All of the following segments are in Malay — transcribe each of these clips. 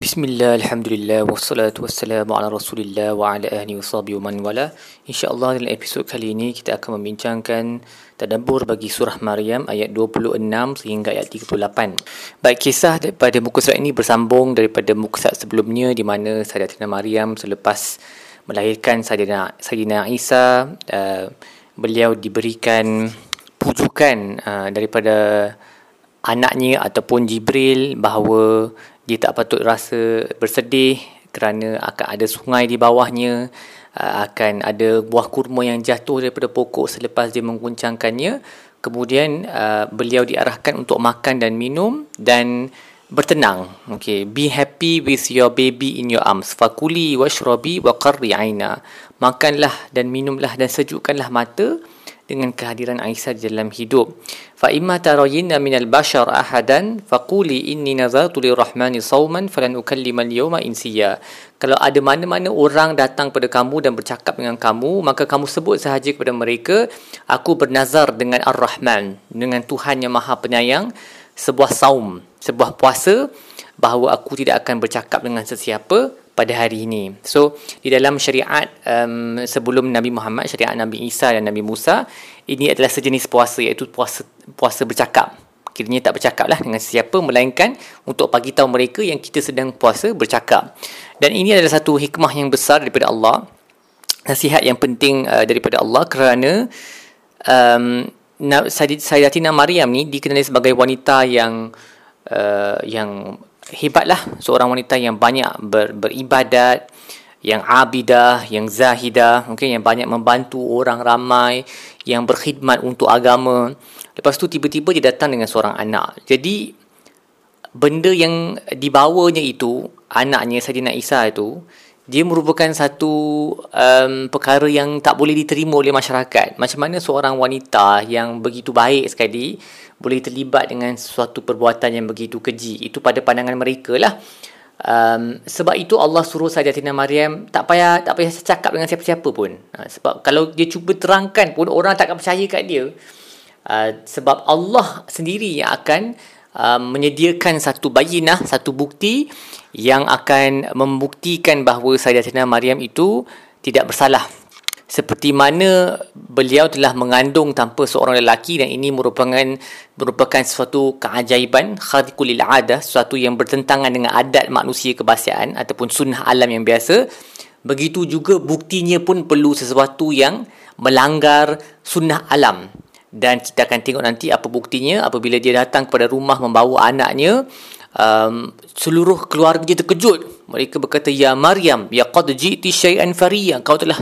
Bismillah, Alhamdulillah, wassalatu wassalamu ala rasulillah wa ala ahli wa sahbihi wa man wala. InsyaAllah dalam episod kali ini kita akan membincangkan Tadabur bagi surah Maryam ayat 26 sehingga ayat 38 Baik, kisah daripada muka surat ini bersambung daripada muka surat sebelumnya Di mana Sayyidatina Maryam selepas melahirkan Sayyidina, Sayyidina Isa uh, Beliau diberikan pujukan uh, daripada anaknya ataupun Jibril bahawa dia tak patut rasa bersedih kerana akan ada sungai di bawahnya uh, akan ada buah kurma yang jatuh daripada pokok selepas dia mengguncangkannya. Kemudian uh, beliau diarahkan untuk makan dan minum dan bertenang. Okay be happy with your baby in your arms. Fakuli washrabi wa qarri aina. Makanlah dan minumlah dan sejukkanlah mata dengan kehadiran Aisyah dalam hidup. Fa imma tarayinna min al-bashar ahadan faquli inni nazartu lirrahmani sawman falan ukallima al-yawma insiya. Kalau ada mana-mana orang datang pada kamu dan bercakap dengan kamu, maka kamu sebut sahaja kepada mereka, aku bernazar dengan Ar-Rahman, dengan Tuhan yang Maha Penyayang, sebuah saum, sebuah puasa bahawa aku tidak akan bercakap dengan sesiapa pada hari ini. So, di dalam syariat um, sebelum Nabi Muhammad, syariat Nabi Isa dan Nabi Musa, ini adalah sejenis puasa iaitu puasa puasa bercakap. Kiranya tak bercakap lah dengan siapa melainkan untuk bagi tahu mereka yang kita sedang puasa bercakap. Dan ini adalah satu hikmah yang besar daripada Allah. Nasihat yang penting uh, daripada Allah kerana um, Sayyidatina Maryam ni dikenali sebagai wanita yang uh, yang hebatlah seorang wanita yang banyak ber, beribadat yang abidah, yang zahidah, okay, yang banyak membantu orang ramai, yang berkhidmat untuk agama. Lepas tu tiba-tiba dia datang dengan seorang anak. Jadi benda yang dibawanya itu, anaknya Saidina Isa itu, dia merupakan satu um, perkara yang tak boleh diterima oleh masyarakat. Macam mana seorang wanita yang begitu baik sekali boleh terlibat dengan suatu perbuatan yang begitu keji. Itu pada pandangan mereka lah. Um, sebab itu Allah suruh saja Tina Maryam tak payah tak payah cakap dengan siapa-siapa pun. Uh, sebab kalau dia cuba terangkan pun orang tak akan percaya kat dia. Uh, sebab Allah sendiri yang akan uh, menyediakan satu bayinah, satu bukti yang akan membuktikan bahawa Sayyidatina Maryam itu tidak bersalah seperti mana beliau telah mengandung tanpa seorang lelaki dan ini merupakan merupakan sesuatu keajaiban khariqul ada sesuatu yang bertentangan dengan adat manusia kebiasaan ataupun sunnah alam yang biasa begitu juga buktinya pun perlu sesuatu yang melanggar sunnah alam dan kita akan tengok nanti apa buktinya apabila dia datang kepada rumah membawa anaknya um, seluruh keluarga terkejut. Mereka berkata, Ya Maryam, ya qad ji'ti syai'an fariya. Kau telah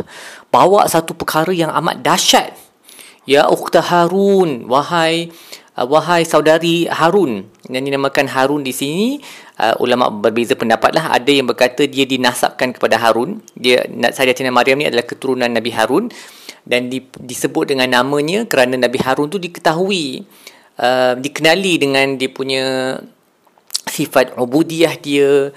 bawa satu perkara yang amat dahsyat. Ya ukhta Harun, wahai uh, wahai saudari Harun. Yang dinamakan Harun di sini, uh, ulama berbeza pendapat lah. Ada yang berkata dia dinasabkan kepada Harun. Dia Sayyidatina Maryam ni adalah keturunan Nabi Harun dan di, disebut dengan namanya kerana Nabi Harun tu diketahui uh, dikenali dengan dia punya sifat ubudiyah dia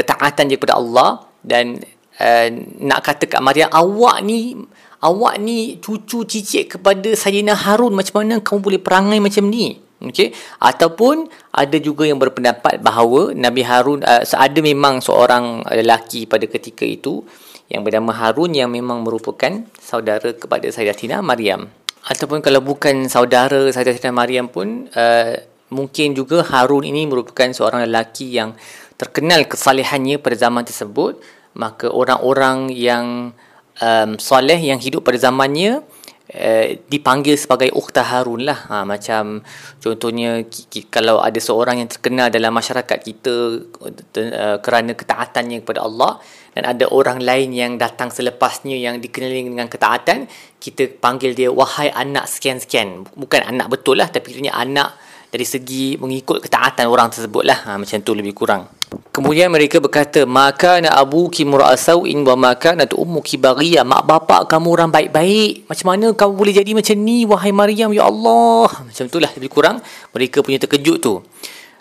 ketaatan dia kepada Allah dan uh, nak kata kat Maryam awak ni awak ni cucu cicit kepada Sayyidina Harun. Macam mana kamu boleh perangai macam ni? Okey? Ataupun ada juga yang berpendapat bahawa Nabi Harun uh, ada memang seorang lelaki pada ketika itu yang bernama Harun yang memang merupakan saudara kepada Sayyidatina Maryam. Ataupun kalau bukan saudara Sayyidatina Maryam pun uh, mungkin juga Harun ini merupakan seorang lelaki yang terkenal kesalehannya pada zaman tersebut maka orang-orang yang um, soleh yang hidup pada zamannya uh, dipanggil sebagai ukhta Harun lah. Ha, macam contohnya kalau ada seorang yang terkenal dalam masyarakat kita uh, kerana ketaatannya kepada Allah dan ada orang lain yang datang selepasnya yang dikenali dengan ketaatan kita panggil dia wahai anak sekian-sekian. Bukan anak betul lah tapi dia anak dari segi mengikut ketaatan orang tersebut lah. Ha, macam tu lebih kurang. Kemudian mereka berkata maka na abu ki murasauin wa maka na ummuki baghiya mak bapak kamu orang baik-baik. Macam mana kamu boleh jadi macam ni wahai Maryam? Ya Allah. Macam tu lah lebih kurang mereka punya terkejut tu.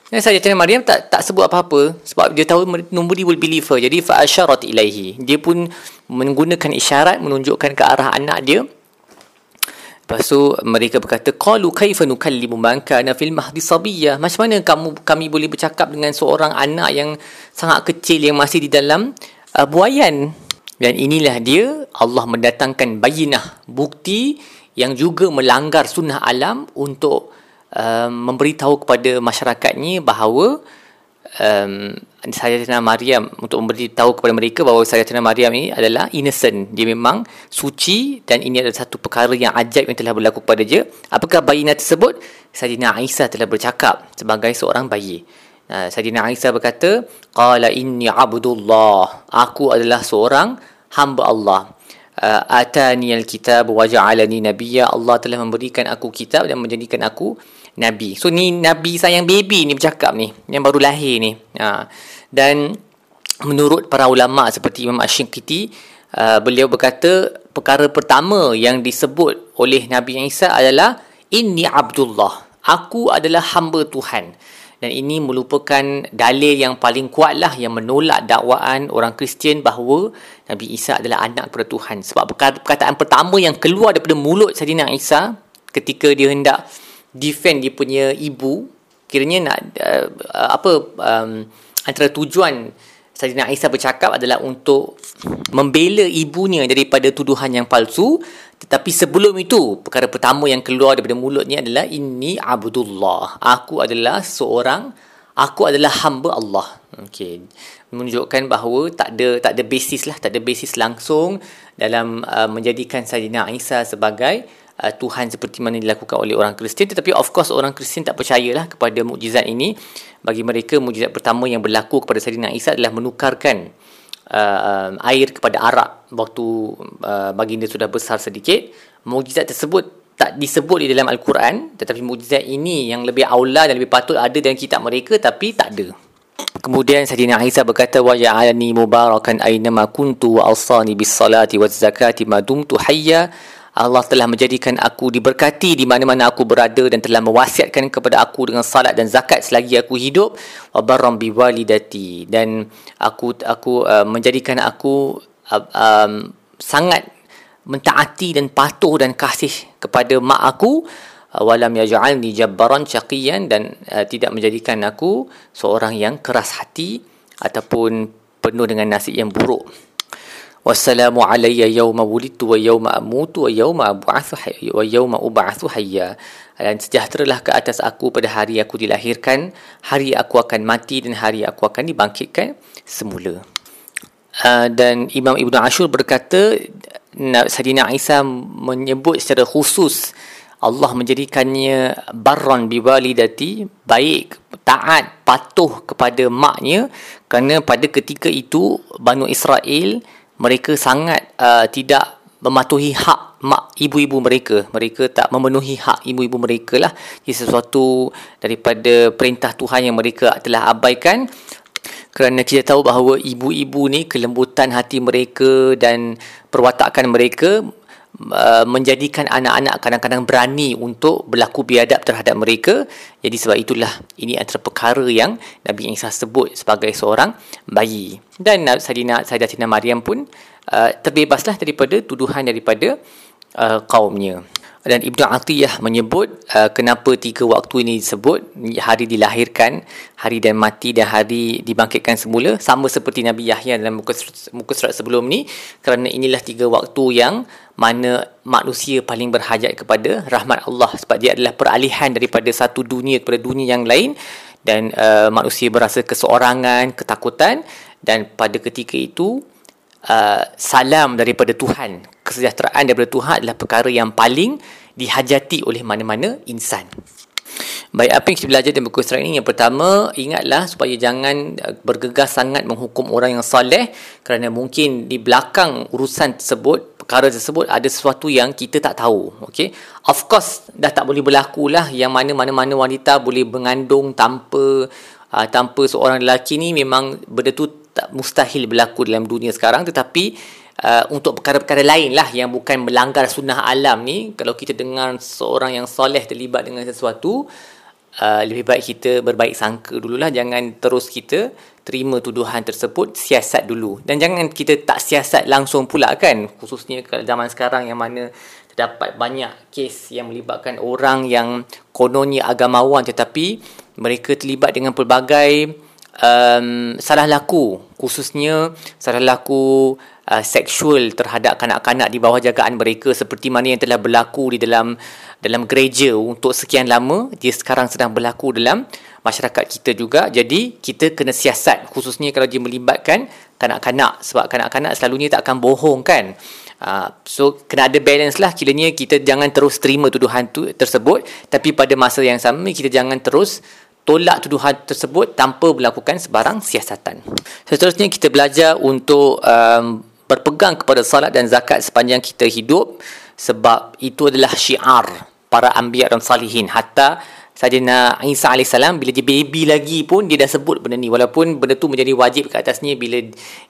Dan saya tanya Maryam tak tak sebut apa-apa sebab dia tahu nobody will believe her. Jadi fa asharat ilaihi. Dia pun menggunakan isyarat menunjukkan ke arah anak dia Lepas tu mereka berkata qalu kaifa nukallimu man kana fil mahdi sabiyya? Macam mana kamu kami boleh bercakap dengan seorang anak yang sangat kecil yang masih di dalam uh, buayan? Dan inilah dia Allah mendatangkan bayinah bukti yang juga melanggar sunnah alam untuk uh, memberitahu kepada masyarakatnya bahawa um, Sayyidatina Maryam untuk memberitahu kepada mereka bahawa Sayyidatina Maryam ini adalah innocent. Dia memang suci dan ini adalah satu perkara yang ajaib yang telah berlaku kepada dia. Apakah bayina tersebut? Sayyidina Aisyah telah bercakap sebagai seorang bayi. Uh, Sayyidina Aisyah berkata, Qala inni abdullah. Aku adalah seorang hamba Allah. Uh, atani al-kitab wa ja'alani nabiyya. Allah telah memberikan aku kitab dan menjadikan aku Nabi. So ni Nabi sayang baby ni bercakap ni. Yang baru lahir ni. Ha. Dan menurut para ulama seperti Imam Ash-Shinkiti, uh, beliau berkata perkara pertama yang disebut oleh Nabi Isa adalah Inni Abdullah. Aku adalah hamba Tuhan. Dan ini merupakan dalil yang paling kuat lah yang menolak dakwaan orang Kristian bahawa Nabi Isa adalah anak kepada Tuhan. Sebab perkataan pertama yang keluar daripada mulut Sayyidina Isa ketika dia hendak defend dia punya ibu kiranya nak uh, apa um, antara tujuan Sayyidina Aisyah bercakap adalah untuk membela ibunya daripada tuduhan yang palsu. Tetapi sebelum itu perkara pertama yang keluar daripada mulutnya adalah ini abdullah. Aku adalah seorang aku adalah hamba Allah. Okey. Menunjukkan bahawa tak ada tak ada basis lah tak ada basis langsung dalam uh, menjadikan Sayyidina Aisyah sebagai uh, Tuhan seperti mana dilakukan oleh orang Kristian. Tetapi of course orang Kristian tak percayalah kepada mukjizat ini. Bagi mereka mukjizat pertama yang berlaku kepada Sayyidina Isa adalah menukarkan uh, air kepada arak waktu uh, baginda sudah besar sedikit. Mukjizat tersebut tak disebut di dalam al-Quran tetapi mukjizat ini yang lebih aula dan lebih patut ada dalam kitab mereka tapi tak ada. Kemudian Sayyidina Isa berkata wa ja'alani mubarakan aina ma kuntu wa awsani bis salati waz zakati ma dumtu hayya Allah telah menjadikan aku diberkati di mana-mana aku berada dan telah mewasiatkan kepada aku dengan salat dan zakat selagi aku hidup. Wa barram bi walidati. Dan aku aku uh, menjadikan aku uh, um, sangat mentaati dan patuh dan kasih kepada mak aku. Uh, walam yaj'alni jabbaran syaqiyan. Dan uh, tidak menjadikan aku seorang yang keras hati ataupun penuh dengan nasib yang buruk Yawma wulidtu wa yawma amutu wa yawma ab'athu wa yawma ub'athu hayya. Dan sejahteralah ke atas aku pada hari aku dilahirkan, hari aku akan mati dan hari aku akan dibangkitkan semula. Uh, dan Imam Ibn Ashur berkata Sayyidina Isa menyebut secara khusus Allah menjadikannya barron biwalidati baik taat patuh kepada maknya kerana pada ketika itu Banu Israel mereka sangat uh, tidak mematuhi hak mak ibu-ibu mereka. Mereka tak memenuhi hak ibu-ibu mereka lah. Ini sesuatu daripada perintah Tuhan yang mereka telah abaikan. Kerana kita tahu bahawa ibu-ibu ni kelembutan hati mereka dan perwatakan mereka Uh, menjadikan anak-anak kadang-kadang berani untuk berlaku biadab terhadap mereka. Jadi sebab itulah ini antara perkara yang Nabi Isa sebut sebagai seorang bayi. Dan Sayyidina Sayyidatina Maryam pun uh, terbebaslah daripada tuduhan daripada uh, kaumnya dan Ibnu Atiyah menyebut uh, kenapa tiga waktu ini disebut? Hari dilahirkan, hari dan mati dan hari dibangkitkan semula. Sama seperti Nabi Yahya dalam muka surat, muka surat sebelum ni. Kerana inilah tiga waktu yang mana manusia paling berhajat kepada rahmat Allah. Sebab dia adalah peralihan daripada satu dunia kepada dunia yang lain. Dan uh, manusia berasa keseorangan, ketakutan. Dan pada ketika itu uh, salam daripada Tuhan kesejahteraan daripada Tuhan adalah perkara yang paling dihajati oleh mana-mana insan. Baik, apa yang kita belajar dalam buku surat ini? Yang pertama, ingatlah supaya jangan uh, bergegas sangat menghukum orang yang soleh kerana mungkin di belakang urusan tersebut, perkara tersebut ada sesuatu yang kita tak tahu. Okay? Of course, dah tak boleh berlaku lah yang mana-mana wanita boleh mengandung tanpa uh, tanpa seorang lelaki ni memang benda tu tak mustahil berlaku dalam dunia sekarang tetapi uh, untuk perkara-perkara lain lah yang bukan melanggar sunnah alam ni. Kalau kita dengar seorang yang soleh terlibat dengan sesuatu uh, lebih baik kita berbaik sangka dululah. Jangan terus kita terima tuduhan tersebut siasat dulu. Dan jangan kita tak siasat langsung pula kan. Khususnya kalau zaman sekarang yang mana terdapat banyak kes yang melibatkan orang yang kononnya agamawan tetapi mereka terlibat dengan pelbagai um, salah laku. Khususnya salah laku uh, seksual terhadap kanak-kanak di bawah jagaan mereka seperti mana yang telah berlaku di dalam dalam gereja untuk sekian lama dia sekarang sedang berlaku dalam masyarakat kita juga. Jadi kita kena siasat khususnya kalau dia melibatkan kanak-kanak sebab kanak-kanak selalunya tak akan bohong kan? Uh, so kena ada balance lah. Kiranya kita jangan terus terima tuduhan tu tersebut tapi pada masa yang sama kita jangan terus tolak tuduhan tersebut tanpa melakukan sebarang siasatan. Seterusnya kita belajar untuk um, berpegang kepada salat dan zakat sepanjang kita hidup. Sebab itu adalah syiar para anbiya dan salihin. Hatta Sayyidina Isa AS bila dia baby lagi pun dia dah sebut benda ni. Walaupun benda tu menjadi wajib ke atasnya bila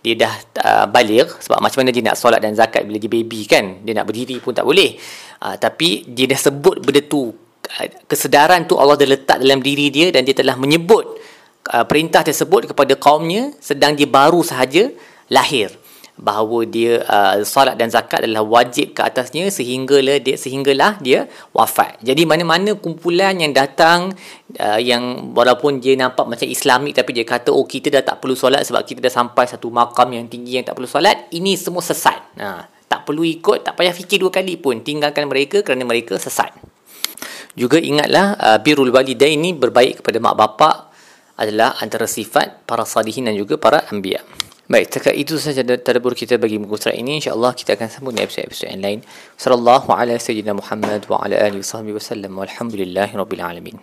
dia dah uh, balik. Sebab macam mana dia nak solat dan zakat bila dia baby kan? Dia nak berdiri pun tak boleh. Uh, tapi dia dah sebut benda tu. Uh, kesedaran tu Allah dah letak dalam diri dia dan dia telah menyebut uh, perintah tersebut kepada kaumnya sedang dia baru sahaja lahir bahawa dia uh, solat dan zakat adalah wajib ke atasnya sehinggalah dia sehinggalah dia wafat. Jadi mana-mana kumpulan yang datang uh, yang walaupun dia nampak macam islamik tapi dia kata oh kita dah tak perlu solat sebab kita dah sampai satu makam yang tinggi yang tak perlu solat, ini semua sesat. Nah, tak perlu ikut, tak payah fikir dua kali pun tinggalkan mereka kerana mereka sesat. Juga ingatlah uh, birrul walidain ini berbaik kepada mak bapak adalah antara sifat para salihin dan juga para anbiya. Baik, setakat itu sahaja tadabur kita bagi muka surat ini. InsyaAllah kita akan sambung di episod-episod yang lain. Sallallahu ala sayyidina Muhammad wa ala alihi wa sahbihi wa sallam. Walhamdulillahi rabbil alamin.